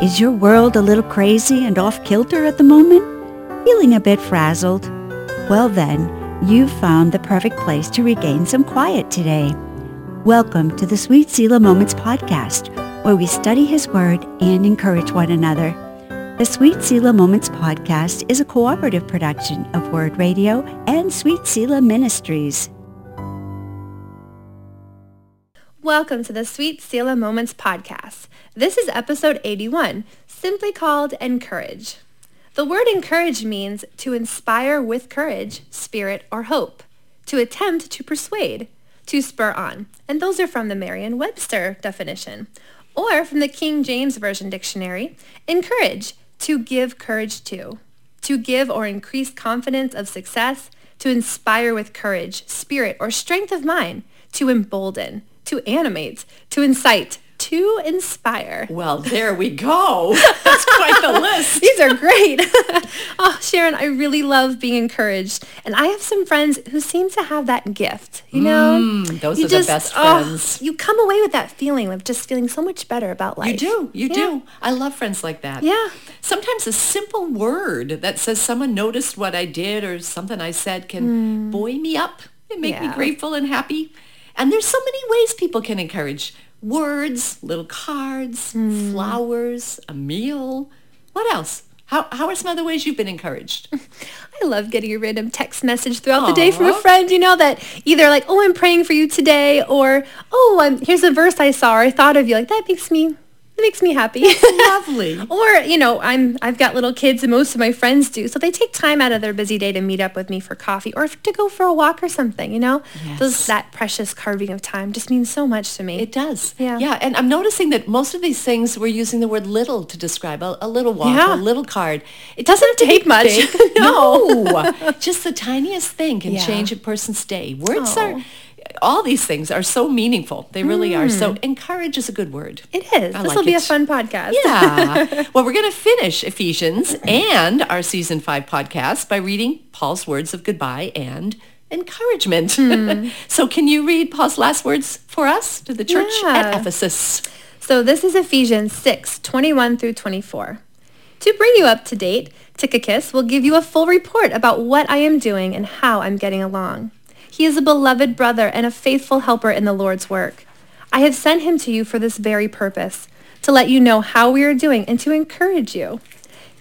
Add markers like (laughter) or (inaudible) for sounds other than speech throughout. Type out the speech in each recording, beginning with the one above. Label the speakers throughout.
Speaker 1: Is your world a little crazy and off kilter at the moment? Feeling a bit frazzled? Well then, you've found the perfect place to regain some quiet today. Welcome to the Sweet Selah Moments podcast, where we study His Word and encourage one another. The Sweet Selah Moments podcast is a cooperative production of Word Radio and Sweet Selah Ministries.
Speaker 2: Welcome to the Sweet Selah Moments podcast. This is episode 81, simply called Encourage. The word encourage means to inspire with courage, spirit, or hope, to attempt to persuade, to spur on. And those are from the Merriam-Webster definition. Or from the King James Version Dictionary, encourage, to give courage to, to give or increase confidence of success, to inspire with courage, spirit, or strength of mind, to embolden, to animate, to incite, to inspire.
Speaker 3: Well, there we go. That's quite the (laughs) list.
Speaker 2: These are great. (laughs) oh, Sharon, I really love being encouraged. And I have some friends who seem to have that gift, you know?
Speaker 3: Mm, those
Speaker 2: you
Speaker 3: are the best
Speaker 2: oh,
Speaker 3: friends.
Speaker 2: you come away with that feeling of just feeling so much better about life.
Speaker 3: You do. You
Speaker 2: Yeah.
Speaker 3: do. I love friends like that.
Speaker 2: Yeah.
Speaker 3: Sometimes a simple word that says someone noticed what I did or something I said can buoy me up and make me
Speaker 2: Hmm.
Speaker 3: Grateful and happy. And there's so many ways people can encourage. Words, little cards,
Speaker 2: Hmm.
Speaker 3: flowers, a meal. What else? How, how are some other ways you've been encouraged? (laughs)
Speaker 2: I love getting a random text message throughout the day from a friend, you know, that either like, oh, I'm praying for you today, or, oh, I'm, here's a verse I saw, or I thought of you. Like, that makes me, that makes me happy. (laughs)
Speaker 3: Lovely.
Speaker 2: Or, you know, I'm I've got little kids and most of my friends do. So they take time out of their busy day to meet up with me for coffee or to go for a walk or something, you know?
Speaker 3: Yes.
Speaker 2: Those that precious carving of time just means so much to me.
Speaker 3: It does.
Speaker 2: Yeah.
Speaker 3: Yeah. And I'm noticing that most of these things we're using the word little to describe a, a little walk,
Speaker 2: Yeah.
Speaker 3: a little card. It
Speaker 2: Doesn't
Speaker 3: be
Speaker 2: take much. (laughs) No.
Speaker 3: no. Just the tiniest thing can
Speaker 2: Yeah.
Speaker 3: change a person's day. Words
Speaker 2: Oh.
Speaker 3: are all these things are so meaningful. They really are. So
Speaker 2: Hmm.
Speaker 3: encourage is a good word.
Speaker 2: It is.
Speaker 3: I
Speaker 2: this
Speaker 3: like
Speaker 2: will be a fun podcast.
Speaker 3: Yeah. (laughs) well, we're going to finish Ephesians and our season five podcast by reading Paul's words of goodbye and encouragement.
Speaker 2: Hmm. (laughs)
Speaker 3: so can you read Paul's last words for us to the church at Ephesus?
Speaker 2: So this is Ephesians 6, 21 through 24. To bring you up to date, Tychicus will give you a full report about what I am doing and how I'm getting along. He is a beloved brother and a faithful helper in the Lord's work. I have sent him to you for this very purpose, to let you know how we are doing and to encourage you.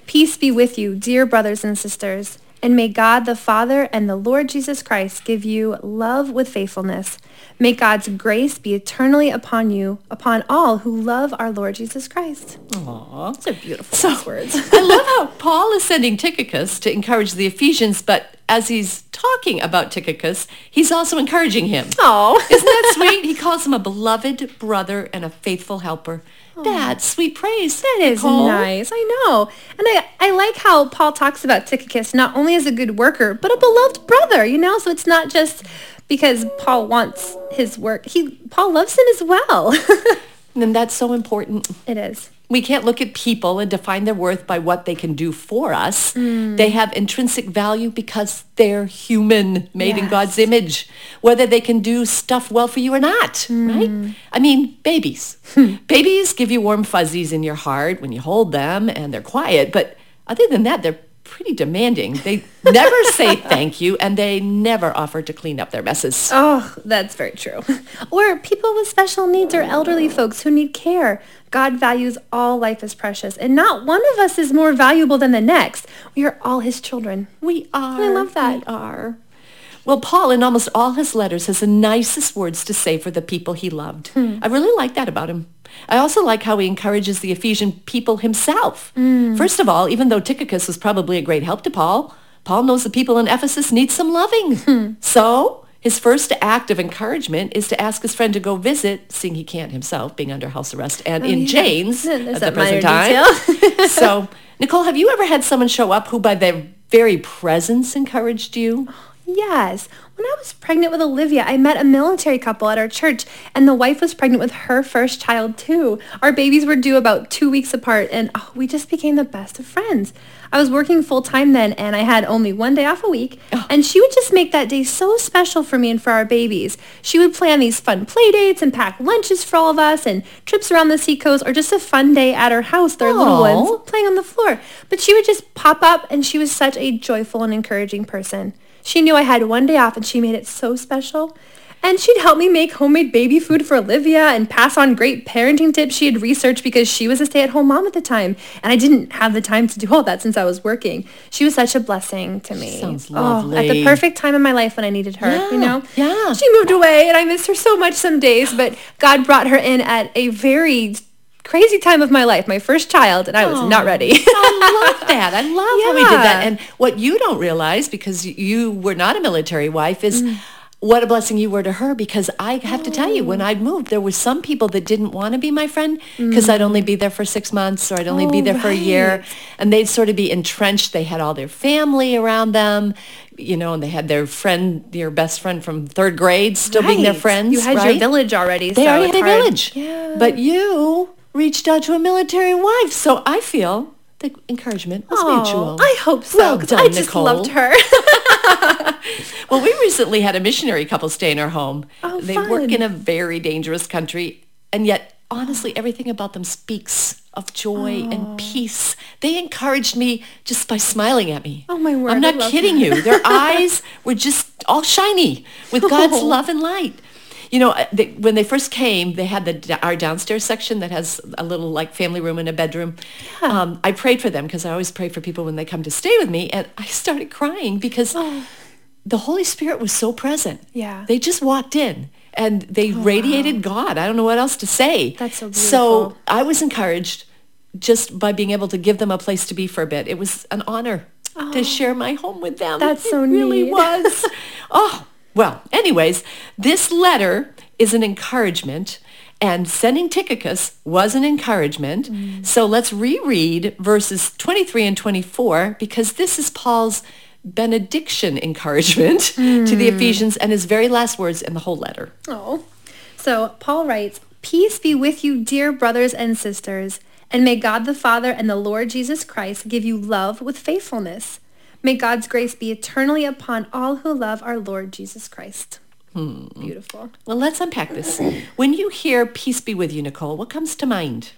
Speaker 2: Peace be with you, dear brothers and sisters, and may God the Father and the Lord Jesus Christ give you love with faithfulness. May God's grace be eternally upon you, upon all who love our Lord Jesus Christ.
Speaker 3: Aww.
Speaker 2: Those are beautiful
Speaker 3: So-
Speaker 2: words. (laughs)
Speaker 3: I love how Paul is sending Tychicus to encourage the Ephesians, but as he's talking about Tychicus, he's also encouraging him.
Speaker 2: Oh,
Speaker 3: Isn't that sweet? He calls him a beloved brother and a faithful helper. That's sweet praise.
Speaker 2: That is
Speaker 3: Nicole.
Speaker 2: nice. I know. And I, I like how Paul talks about Tychicus not only as a good worker, but a beloved brother, you know? So it's not just because Paul wants his work. He Paul loves him as well. (laughs)
Speaker 3: And that's so important.
Speaker 2: it is.
Speaker 3: We can't look at people and define their worth by what they can do for us.
Speaker 2: Hmm.
Speaker 3: They have intrinsic value because they're human, made in God's image, whether they can do stuff well for you or not,
Speaker 2: Hmm.
Speaker 3: right? I mean, babies. babies give you warm fuzzies in your heart when you hold them and they're quiet, but other than that, they're pretty demanding. They never (laughs) say thank you and they never offer to clean up their messes.
Speaker 2: Oh, that's very true. Or people with special needs or elderly folks who need care. God values all life as precious, and not one of us is more valuable than the next. We are all his children.
Speaker 3: We are.
Speaker 2: I love that.
Speaker 3: We are. Well, Paul, in almost all his letters, has the nicest words to say for the people he loved.
Speaker 2: Hmm.
Speaker 3: I really like that about him. I also like how he encourages the Ephesian people himself.
Speaker 2: Hmm.
Speaker 3: First of all, even though Tychicus was probably a great help to Paul, Paul knows the people in Ephesus need some loving. (laughs)
Speaker 2: Hmm.
Speaker 3: So his first act of encouragement is to ask his friend to go visit, seeing he can't himself, being under house arrest, and in
Speaker 2: Oh, yeah.
Speaker 3: jails (laughs)
Speaker 2: There's
Speaker 3: at the present time. (laughs) so, Nicole, have you ever had someone show up who by their very presence encouraged you? (sighs)
Speaker 2: Yes. When I was pregnant with Olivia, I met a military couple at our church, and the wife was pregnant with her first child, too. Our babies were due about two weeks apart, and oh, we just became the best of friends. I was working full-time then, and I had only one day off a week, and she would just make that day so special for me and for our babies. She would plan these fun play dates and pack lunches for all of us, and trips around the seacoast, or just a fun day at her house, their little ones, playing on the floor. But she would just pop up, and she was such a joyful and encouraging person. She knew I had one day off and she made it so special. And she'd help me make homemade baby food for Olivia and pass on great parenting tips she had researched because she was a stay-at-home mom at the time. And I didn't have the time to do all that since I was working. She was such a blessing to me.
Speaker 3: Sounds
Speaker 2: Oh, at the perfect time in my life when I needed her, you know?
Speaker 3: yeah.
Speaker 2: She moved away and I miss her so much some days, but God brought her in at a very crazy time of my life, my first child, and I was not ready.
Speaker 3: I love that. I love how we did that. And what you don't realize, because you were not a military wife, is
Speaker 2: Mm.
Speaker 3: what a blessing you were to her. Because I have to tell you, when I'd moved, there were some people that didn't want to be my friend because I'd only be there for six months or I'd only be
Speaker 2: Mm. Oh,
Speaker 3: there for a year. And they'd sort of be entrenched. They had all their family around them, you know, and they had their friend, your best friend from third grade still being their
Speaker 2: Right.
Speaker 3: friends.
Speaker 2: You had your village already.
Speaker 3: They
Speaker 2: so
Speaker 3: already had a
Speaker 2: hard.
Speaker 3: village.
Speaker 2: Yeah.
Speaker 3: But you reached out to a military wife. So I feel the encouragement was
Speaker 2: Oh,
Speaker 3: mutual.
Speaker 2: I hope so.
Speaker 3: Well done,
Speaker 2: I just
Speaker 3: Nicole.
Speaker 2: loved her. (laughs)
Speaker 3: Well, we recently had a missionary couple stay in our home.
Speaker 2: Oh,
Speaker 3: they
Speaker 2: fun.
Speaker 3: work in a very dangerous country, and yet, honestly, everything about them speaks of joy and peace. They encouraged me just by smiling at me.
Speaker 2: Oh, my word,
Speaker 3: I'm not kidding you. Their eyes were just all shiny with (laughs) God's
Speaker 2: Oh.
Speaker 3: love and light. You know, uh, they, when they first came, they had the our downstairs section that has a little like family room and a bedroom. Um, I prayed for them because I always pray for people when they come to stay with me, and I started crying because the Holy Spirit was so present.
Speaker 2: Oh. Yeah. Oh,
Speaker 3: They just walked in and they radiated God. I don't know what else to say.
Speaker 2: That's so beautiful. So.
Speaker 3: I was encouraged just by being able to give them a place to be for a bit. It was an honor to share my home with them.
Speaker 2: Oh. That's so
Speaker 3: it really
Speaker 2: neat.
Speaker 3: was. (laughs) oh, well, anyways, this letter is an encouragement and sending Tychicus was an encouragement.
Speaker 2: Mm.
Speaker 3: So let's reread verses 23 and 24 because this is Paul's benediction encouragement (laughs) to
Speaker 2: Mm.
Speaker 3: the Ephesians and his very last words in the whole letter.
Speaker 2: Oh. So Paul writes, Peace be with you, dear brothers and sisters, and may God the Father and the Lord Jesus Christ give you love with faithfulness. May God's grace be eternally upon all who love our Lord Jesus Christ.
Speaker 3: Hmm.
Speaker 2: Beautiful.
Speaker 3: Well, let's unpack this. When you hear peace be with you, Nicole, what comes to mind?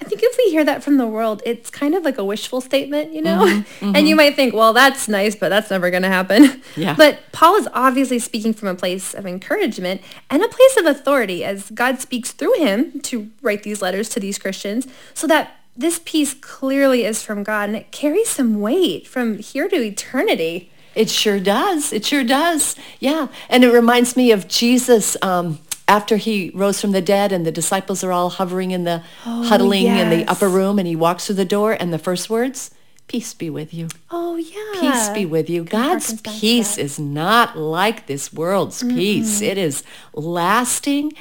Speaker 2: I think if we hear that from the world, it's kind of like a wishful statement, you know?
Speaker 3: Mm-hmm, (laughs)
Speaker 2: And you might think, well, that's nice, but that's never going to happen.
Speaker 3: Yeah.
Speaker 2: But Paul is obviously speaking from a place of encouragement and a place of authority as God speaks through him to write these letters to these Christians so that this peace clearly is from God and it carries some weight from here to eternity.
Speaker 3: It sure does. It sure does. Yeah. And it reminds me of Jesus um, after he rose from the dead and the disciples are all hovering in the huddling in the upper room and he walks through the door and the first words, peace be with you.
Speaker 2: Oh, yeah.
Speaker 3: Peace be with you. God's
Speaker 2: harkens back to
Speaker 3: peace
Speaker 2: that.
Speaker 3: is not like this world's peace. It is lasting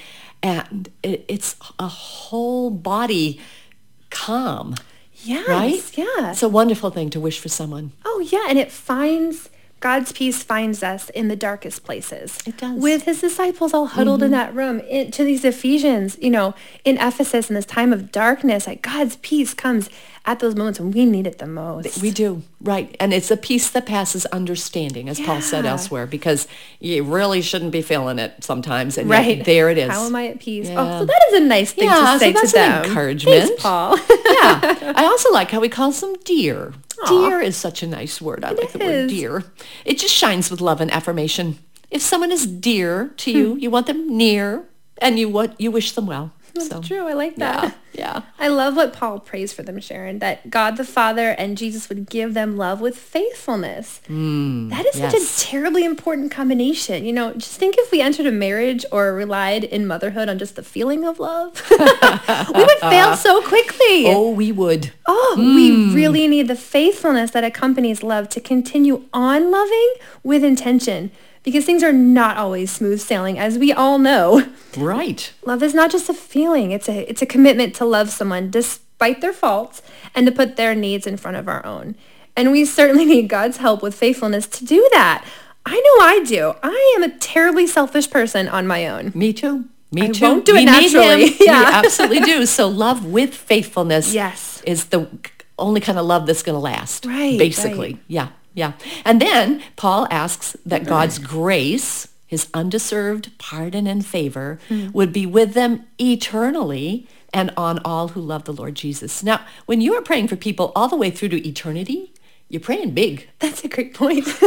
Speaker 3: and it, it's a whole body calm.
Speaker 2: Yes,
Speaker 3: Right?
Speaker 2: yeah.
Speaker 3: It's a wonderful thing to wish for someone.
Speaker 2: Oh yeah, and it finds God's peace finds us in the darkest places.
Speaker 3: It does. Mm-hmm.
Speaker 2: With his disciples all huddled in that room. It, to these Ephesians, you know, in Ephesus in this time of darkness, like God's peace comes at those moments when we need it the most.
Speaker 3: We do, right. And it's a peace that passes understanding, as Paul said elsewhere, because you really shouldn't be feeling it sometimes. And
Speaker 2: right.
Speaker 3: there it is.
Speaker 2: How am I at peace?
Speaker 3: Yeah.
Speaker 2: Oh, so that is a nice thing
Speaker 3: Yeah,
Speaker 2: to
Speaker 3: so
Speaker 2: say
Speaker 3: that's
Speaker 2: to
Speaker 3: an
Speaker 2: them.
Speaker 3: encouragement.
Speaker 2: Thanks, Paul.
Speaker 3: yeah. (laughs) I also like how he calls them dear. Dear is such a nice word. I like the word dear. It just shines with love and affirmation. If someone is dear to you,
Speaker 2: Hmm.
Speaker 3: you want them near and you what you wish them well.
Speaker 2: That's
Speaker 3: so,
Speaker 2: true. I like that.
Speaker 3: Yeah. (laughs) Yeah.
Speaker 2: I love what Paul prays for them, Sharon, that God the Father and Jesus would give them love with faithfulness. that is such
Speaker 3: Hmm,
Speaker 2: a terribly important combination. You know, just think if we entered a marriage or relied in motherhood on just the feeling of love. (laughs) we would fail so quickly. (laughs)
Speaker 3: Oh, we would.
Speaker 2: Oh, we really need the faithfulness that accompanies love to continue on loving with intention because things are not always smooth sailing, as we all know.
Speaker 3: Right.
Speaker 2: Love is not just a feeling. It's a it's a commitment to love someone despite their faults and to put their needs in front of our own. And we certainly need God's help with faithfulness to do that. I know I do. I am a terribly selfish person on my own.
Speaker 3: Me too. Me
Speaker 2: I
Speaker 3: too.
Speaker 2: won't do it
Speaker 3: we need
Speaker 2: naturally.
Speaker 3: him. (laughs)
Speaker 2: Yeah.
Speaker 3: We absolutely do. So love with faithfulness
Speaker 2: Yes.
Speaker 3: is the only kind of love that's going to last.
Speaker 2: Right,
Speaker 3: Basically.
Speaker 2: right.
Speaker 3: Yeah. Yeah. And then Paul asks that God's grace, his undeserved pardon and favor,
Speaker 2: Hmm.
Speaker 3: would be with them eternally and on all who love the Lord Jesus. Now, when you are praying for people all the way through to eternity, you're praying big. (laughs)
Speaker 2: That's a great point. (laughs)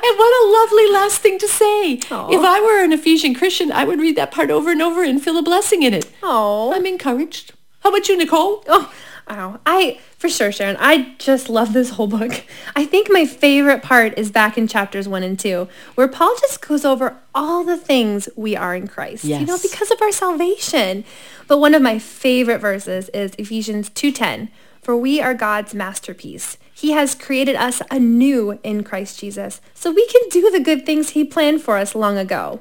Speaker 3: And what a lovely last thing to say.
Speaker 2: Aw.
Speaker 3: If I were an Ephesian Christian, I would read that part over and over and feel a blessing in it.
Speaker 2: Oh.
Speaker 3: I'm encouraged. How about you, Nicole?
Speaker 2: Oh, wow. I, for sure, Sharon, I just love this whole book. I think my favorite part is back in chapters one and two, where Paul just goes over all the things we are in Christ, yes. you know, because of our salvation. But one of my favorite verses is Ephesians 2.10, for we are God's masterpiece. He has created us anew in Christ Jesus, so we can do the good things he planned for us long ago.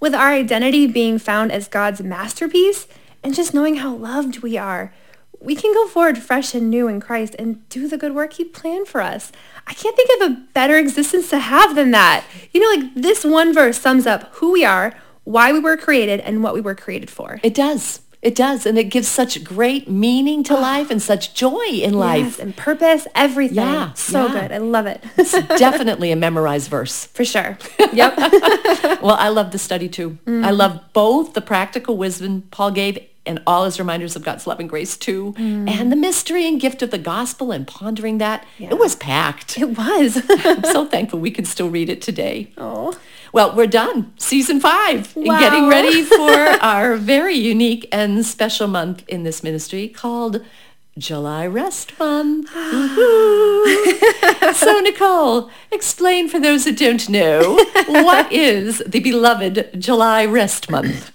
Speaker 2: With our identity being found as God's masterpiece and just knowing how loved we are, we can go forward fresh and new in Christ and do the good work he planned for us. I can't think of a better existence to have than that. You know, like this one verse sums up who we are, why we were created, and what we were created for.
Speaker 3: It does. It does. And it gives such great meaning to life and such joy in life.
Speaker 2: Yes, and purpose, everything.
Speaker 3: Yeah,
Speaker 2: so
Speaker 3: yeah.
Speaker 2: good. I love it. (laughs)
Speaker 3: Definitely a memorized verse. (laughs)
Speaker 2: For sure. (laughs) Yep.
Speaker 3: Well, I love the study too.
Speaker 2: Mm-hmm.
Speaker 3: I love both the practical wisdom Paul gave and all his reminders of God's love and grace too.
Speaker 2: Mm.
Speaker 3: And the mystery and gift of the gospel and pondering that. It was packed.
Speaker 2: it was. (laughs)
Speaker 3: I'm so thankful we can still read it today.
Speaker 2: oh.
Speaker 3: Well, we're done. Season five. And
Speaker 2: Wow.
Speaker 3: getting ready for (laughs) our very unique and special month in this ministry called July Rest Month. (gasps) So, Nicole, explain for those that don't know, (laughs) what is the beloved July Rest Month?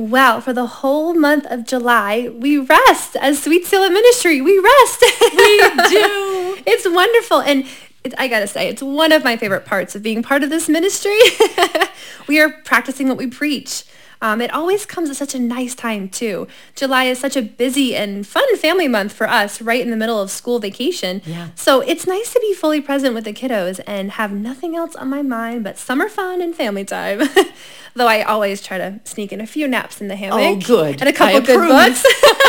Speaker 2: Well, for the whole month of July, we rest as Sweet Selah Ministry. We rest.
Speaker 3: We (laughs) do.
Speaker 2: it's wonderful. And it, I got to say, it's one of my favorite parts of being part of this ministry. (laughs) we are practicing what we preach. Um, it always comes at such a nice time, too. July is such a busy and fun family month for us, right in the middle of school vacation.
Speaker 3: Yeah.
Speaker 2: So it's nice to be fully present with the kiddos and have nothing else on my mind but summer fun and family time. (laughs) Though I always try to sneak in a few naps in the hammock.
Speaker 3: Oh, good.
Speaker 2: And a couple good
Speaker 3: approve. (laughs)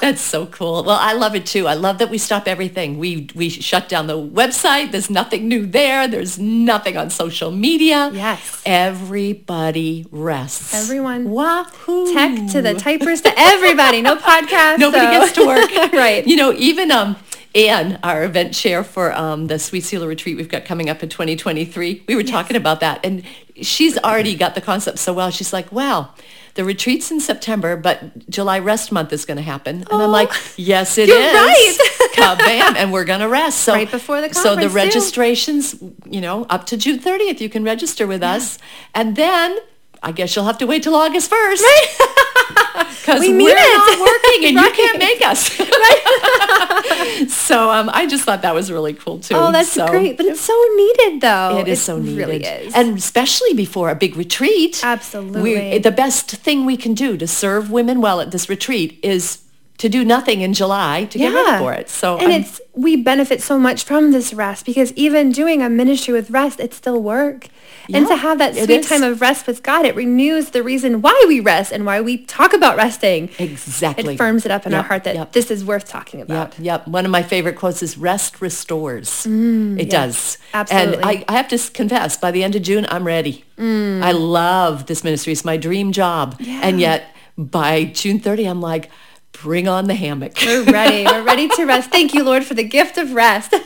Speaker 3: That's so cool. Well, I love it too. I love that we stop everything. We we shut down the website. There's nothing new there. There's nothing on social media.
Speaker 2: Yes.
Speaker 3: Everybody rests.
Speaker 2: Everyone.
Speaker 3: Wahoo.
Speaker 2: Tech to the typers to everybody. No podcast.
Speaker 3: Nobody
Speaker 2: so-
Speaker 3: gets to work. (laughs)
Speaker 2: right.
Speaker 3: You know, even um Anne, our event chair for um, the Sweet Selah retreat we've got coming up in 2023, we were talking about that. And she's already got the concept so well. She's like, wow, the retreat's in September, but July rest month is going to happen. And I'm oh, like, yes, it is.
Speaker 2: Oh, You're right. (laughs)
Speaker 3: Kabam, and we're going to rest. So,
Speaker 2: Right before the conference.
Speaker 3: So the
Speaker 2: conference, too.
Speaker 3: registrations, you know, up to June 30th, you can register with us. And then I guess you'll have to wait till August 1st. (laughs) Because
Speaker 2: we
Speaker 3: we're
Speaker 2: it.
Speaker 3: not working and
Speaker 2: Right. (laughs)
Speaker 3: you can't make us. (laughs) so um, I just thought that was really cool too.
Speaker 2: Oh, that's
Speaker 3: So
Speaker 2: great. But it's so needed, though.
Speaker 3: It is so needed.
Speaker 2: really is.
Speaker 3: And especially before a big retreat.
Speaker 2: Absolutely.
Speaker 3: the best thing we can do to serve women well at this retreat is to do nothing in July to get ready for it. So
Speaker 2: and
Speaker 3: I'm-
Speaker 2: it's we benefit so much from this rest because even doing a ministry with rest, it's still work. Yeah, and to have that sweet time of rest with God, it renews the reason why we rest and why we talk about resting.
Speaker 3: Exactly.
Speaker 2: It firms it up in our heart that
Speaker 3: yep.
Speaker 2: this is worth talking about.
Speaker 3: Yep, yep. One of my favorite quotes is rest restores. it does.
Speaker 2: Mm, absolutely.
Speaker 3: And I, I have to confess, by the end of June, I'm ready.
Speaker 2: Mm.
Speaker 3: I love this ministry. It's my dream job. yeah. And yet by June 30, I'm like, bring on the hammock.
Speaker 2: We're ready. We're ready to rest. (laughs) Thank you, Lord, for the gift of rest. (laughs)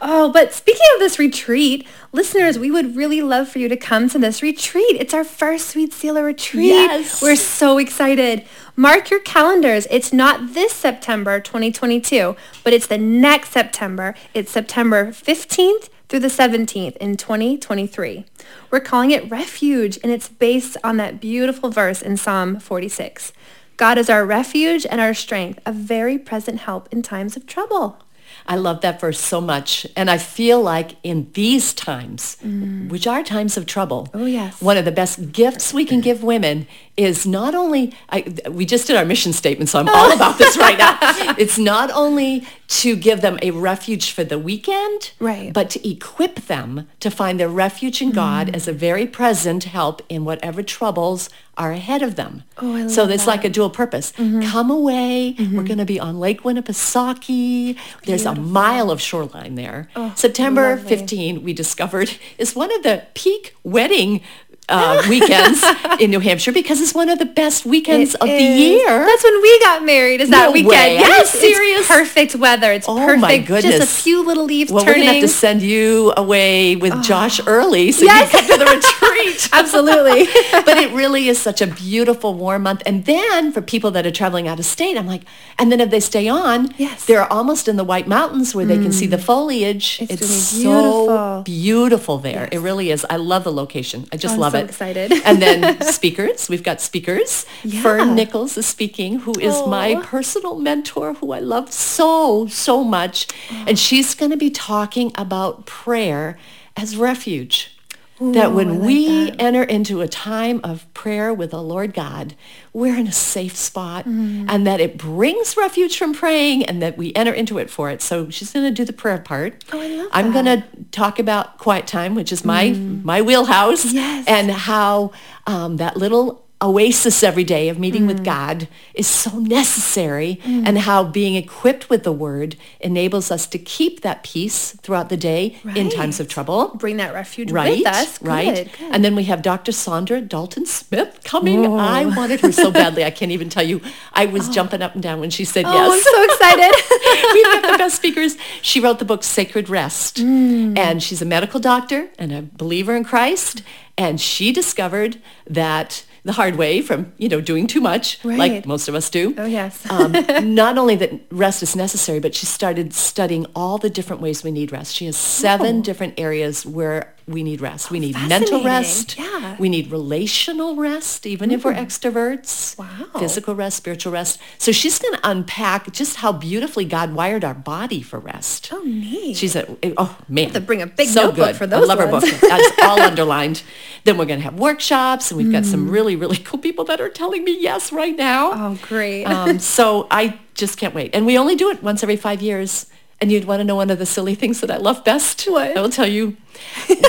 Speaker 2: oh, but speaking of this retreat, listeners, we would really love for you to come to this retreat. It's our first Sweet Selah retreat.
Speaker 3: Yes.
Speaker 2: We're so excited. Mark your calendars. It's not this September 2022, but it's the next September. It's September 15th through the 17th in 2023. We're calling it Refuge, and it's based on that beautiful verse in Psalm 46. God is our refuge and our strength, a very present help in times of trouble.
Speaker 3: I love that verse so much. And I feel like in these times, mm. which are times of trouble,
Speaker 2: Oh, yes.
Speaker 3: one of the best gifts we can give women is not only, I, we just did our mission statement, so I'm all about this right now. (laughs) It's not only to give them a refuge for the weekend,
Speaker 2: Right.
Speaker 3: but to equip them to find their refuge in God
Speaker 2: Mm.
Speaker 3: as a very present help in whatever troubles are ahead of them.
Speaker 2: Oh, I love so
Speaker 3: it's like a dual purpose.
Speaker 2: Mm-hmm.
Speaker 3: Come away. We're going to be on Lake Winnipesaukee. There's a mile of shoreline there. September
Speaker 2: Oh, lovely.
Speaker 3: 15, we discovered, is one of the peak wedding uh, (laughs) weekends in New Hampshire because it's one of the best weekends
Speaker 2: It
Speaker 3: of the year.
Speaker 2: That's when we got married. Is that
Speaker 3: No
Speaker 2: weekend?
Speaker 3: way.
Speaker 2: Yes,
Speaker 3: serious?
Speaker 2: It's perfect weather. It's
Speaker 3: Oh,
Speaker 2: perfect.
Speaker 3: my goodness.
Speaker 2: Just a few little leaves
Speaker 3: well, we're going to have to send you away with Josh early so
Speaker 2: Yes.
Speaker 3: you can come to the retreat. (laughs)
Speaker 2: Absolutely. (laughs)
Speaker 3: but it really is such a beautiful warm month. And then for people that are traveling out of state, I'm like, and then if they stay on,
Speaker 2: Yes. Mm.
Speaker 3: they're almost in the White Mountains where they can see the foliage.
Speaker 2: It's
Speaker 3: It's,
Speaker 2: really
Speaker 3: so
Speaker 2: beautiful.
Speaker 3: beautiful there. It really is. I love the location. I just
Speaker 2: Oh,
Speaker 3: love
Speaker 2: so
Speaker 3: it.
Speaker 2: excited. (laughs)
Speaker 3: and then (laughs) speakers. We've got speakers.
Speaker 2: Yeah.
Speaker 3: Fern Nichols is speaking, who is oh. my
Speaker 2: Oh.
Speaker 3: personal mentor, who I love so, so much. And she's going to be talking about prayer as refuge. That when
Speaker 2: like
Speaker 3: we
Speaker 2: that.
Speaker 3: enter into a time of prayer with the Lord God, we're in a safe spot
Speaker 2: Mm.
Speaker 3: and that it brings refuge from praying and that we enter into it for it. So she's going to do the prayer part.
Speaker 2: Oh, I love
Speaker 3: I'm going.
Speaker 2: Mm.
Speaker 3: to talk about quiet time, which is my my wheelhouse
Speaker 2: Yes.
Speaker 3: and how um, that little oasis every day of meeting
Speaker 2: Mm.
Speaker 3: with God is so necessary and how being equipped with the word enables us to keep that peace throughout the day in times of trouble.
Speaker 2: Bring that refuge
Speaker 3: Right,
Speaker 2: with us. Good,
Speaker 3: right.
Speaker 2: good.
Speaker 3: And then we have Dr. Saundra Dalton Smith coming. I wanted her so badly. I can't even tell you. I (laughs) was jumping up and down when she said
Speaker 2: oh,
Speaker 3: yes.
Speaker 2: I'm so excited. (laughs)
Speaker 3: We've got the best speakers. She wrote the book Sacred Rest.
Speaker 2: Mm.
Speaker 3: And she's a medical doctor and a believer in Christ. And she discovered that the hard way from, you know, doing too much,
Speaker 2: Right.
Speaker 3: like most of us do.
Speaker 2: Oh, yes.
Speaker 3: um, (laughs) not only that rest is necessary, but she started studying all the different ways we need rest. She has seven
Speaker 2: Oh.
Speaker 3: different areas where we need rest. We need mental rest.
Speaker 2: Yeah.
Speaker 3: We need relational rest, even if we're extroverts.
Speaker 2: Wow.
Speaker 3: Physical rest, spiritual rest. So she's going to unpack just how beautifully God wired our body for rest.
Speaker 2: oh, neat.
Speaker 3: She's a oh man.
Speaker 2: to bring a big
Speaker 3: so
Speaker 2: notebook
Speaker 3: good.
Speaker 2: for
Speaker 3: I
Speaker 2: those
Speaker 3: love her book. That's all (laughs) underlined. Then we're going to have workshops, and we've got
Speaker 2: Mm.
Speaker 3: some really really cool people that are telling me yes right now.
Speaker 2: oh, great.
Speaker 3: Um, so I just can't wait. And we only do it once every five years. And you'd want to know one of the silly things that I love best?
Speaker 2: What?
Speaker 3: I will tell you.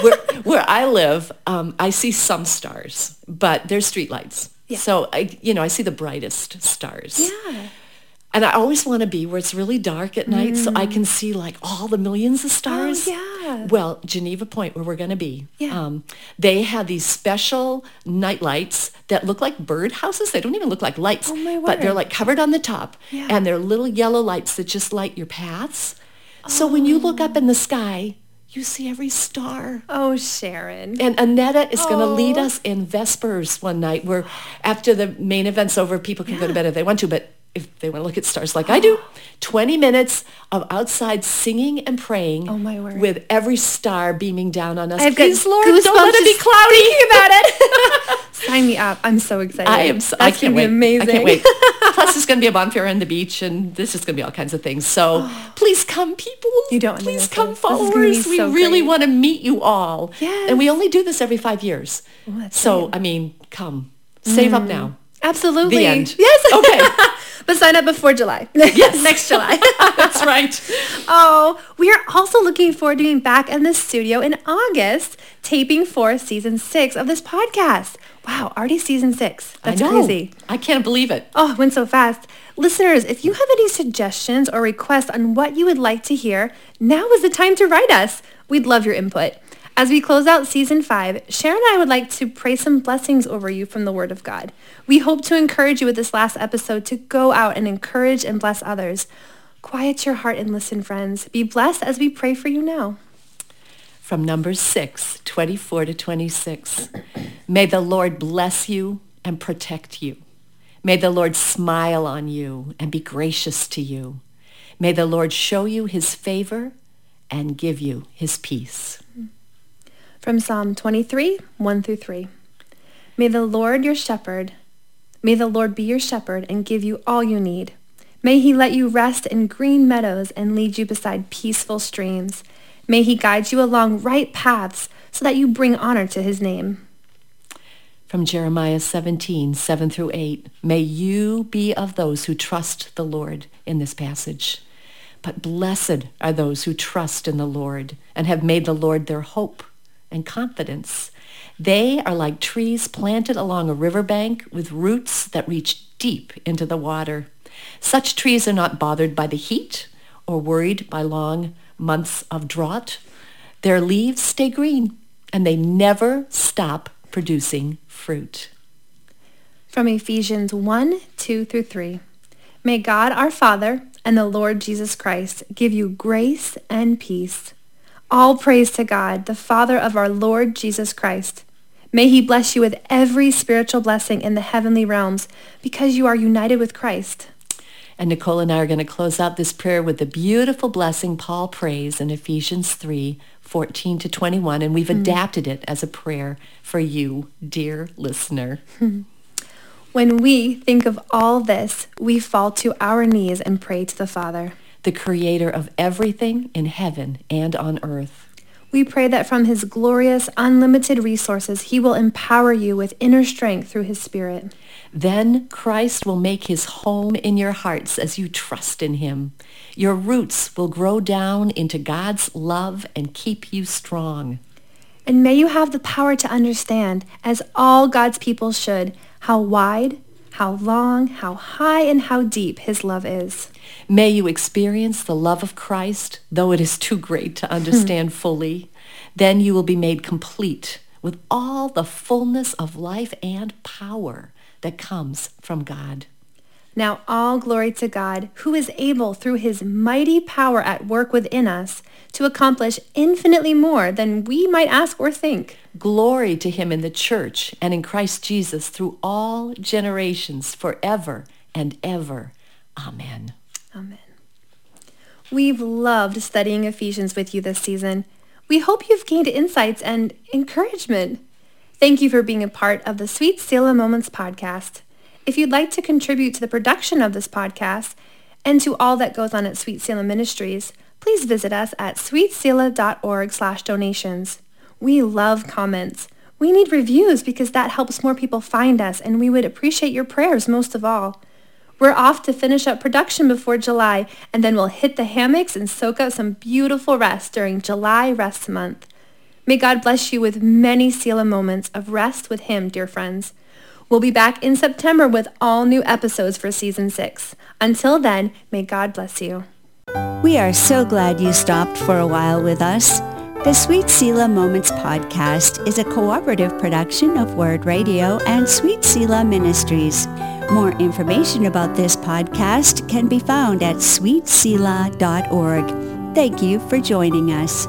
Speaker 3: Where, where I live, um, I see some stars, but there's streetlights.
Speaker 2: Yeah.
Speaker 3: So I, you know, I see the brightest stars.
Speaker 2: yeah.
Speaker 3: And I always want to be where it's really dark at night so I can see like all the millions of stars.
Speaker 2: Mm. Oh, yeah.
Speaker 3: Well, Geneva Point, where we're going to be,
Speaker 2: Yeah.
Speaker 3: um, they have these special night lights that look like bird houses. They don't even look like lights,
Speaker 2: Oh, my
Speaker 3: but they're like covered on the top.
Speaker 2: Yeah.
Speaker 3: And they're little yellow lights that just light your paths. So when you look up in the sky, you see every star.
Speaker 2: Oh, Sharon.
Speaker 3: And Annetta is going to oh. lead
Speaker 2: Oh.
Speaker 3: us in Vespers one night where after the main event's over, people can go to bed if they want to, but if they want to look at stars like I do, (gasps) 20 minutes of outside singing and praying
Speaker 2: Oh, my word.
Speaker 3: with every star beaming down on us.
Speaker 2: I've got
Speaker 3: Lord, don't let it be cloudy.
Speaker 2: thinking about it. (laughs) Sign me up. I'm so excited.
Speaker 3: I am so,
Speaker 2: That's
Speaker 3: I can't wait.
Speaker 2: be amazing.
Speaker 3: I can't wait. Plus, it's going to be a bonfire on the beach, and this is going to be all kinds of things. So (gasps) please come, people.
Speaker 2: You don't
Speaker 3: Please come,
Speaker 2: this. This is gonna be
Speaker 3: followers. We
Speaker 2: so
Speaker 3: really
Speaker 2: great.
Speaker 3: want to meet you all.
Speaker 2: Yes.
Speaker 3: And we only do this every five years. so, I mean, come. Save up mm. now.
Speaker 2: Absolutely.
Speaker 3: The end.
Speaker 2: Yes.
Speaker 3: Okay. (laughs)
Speaker 2: but sign up before July. (laughs) Yes. (laughs) Next July. (laughs)
Speaker 3: That's right.
Speaker 2: Oh, we are also looking forward to being back in the studio in August, taping for season six of this podcast. Wow, already season six. That's
Speaker 3: I know.
Speaker 2: crazy.
Speaker 3: I can't believe it.
Speaker 2: Oh, it went so fast. Listeners, if you have any suggestions or requests on what you would like to hear, now is the time to write us. We'd love your input. As we close out season five, Sharon and I would like to pray some blessings over you from the Word of God. We hope to encourage you with this last episode to go out and encourage and bless others. Quiet your heart and listen, friends. Be blessed as we pray for you now.
Speaker 3: From Numbers 6, 24 to 26. May the Lord bless you and protect you. May the Lord smile on you and be gracious to you. May the Lord show you his favor and give you his peace.
Speaker 2: From Psalm 23, 1 through 3. May the Lord your shepherd, may the Lord be your shepherd and give you all you need. May he let you rest in green meadows and lead you beside peaceful streams. May he guide you along right paths so that you bring honor to his name.
Speaker 3: from Jeremiah 17, 7 through 8. May you be of those who trust the Lord in this passage. But blessed are those who trust in the Lord and have made the Lord their hope and confidence. They are like trees planted along a riverbank with roots that reach deep into the water. Such trees are not bothered by the heat or worried by long months of drought. Their leaves stay green and they never stop producing fruit.
Speaker 2: From Ephesians 1, 2 through 3. May God our Father and the Lord Jesus Christ give you grace and peace. All praise to God, the Father of our Lord Jesus Christ. May he bless you with every spiritual blessing in the heavenly realms because you are united with Christ.
Speaker 3: And Nicole and I are going to close out this prayer with the beautiful blessing Paul prays in Ephesians 3, 14 to 21. And we've mm. adapted it as a prayer for you, dear listener.
Speaker 2: When we think of all this, we fall to our knees and pray to the Father,
Speaker 3: the creator of everything in heaven and on earth.
Speaker 2: We pray that from his glorious, unlimited resources, he will empower you with inner strength through his Spirit.
Speaker 3: Then Christ will make his home in your hearts as you trust in him. Your roots will grow down into God's love and keep you strong.
Speaker 2: And may you have the power to understand, as all God's people should, how wide, how long, how high, and how deep his love is.
Speaker 3: May you experience the love of Christ, though it is too great to understand hmm. fully. Then you will be made complete with all the fullness of life and power that comes from God.
Speaker 2: Now all glory to God, who is able through his mighty power at work within us to accomplish infinitely more than we might ask or think.
Speaker 3: Glory to him in the church and in Christ Jesus through all generations forever and ever. Amen.
Speaker 2: Amen. We've loved studying Ephesians with you this season. We hope you've gained insights and encouragement. Thank you for being a part of the Sweet Selah Moments podcast. If you'd like to contribute to the production of this podcast and to all that goes on at Sweet Selah Ministries, please visit us at sweetselah.org slash donations. We love comments. We need reviews because that helps more people find us and we would appreciate your prayers most of all. We're off to finish up production before July and then we'll hit the hammocks and soak up some beautiful rest during July Rest Month. May God bless you with many Selah moments of rest with him, dear friends. We'll be back in September with all new episodes for season six. Until then, may God bless you.
Speaker 1: We are so glad you stopped for a while with us. The Sweet Selah Moments podcast is a cooperative production of Word Radio and Sweet Selah Ministries. More information about this podcast can be found at sweetselah.org. Thank you for joining us.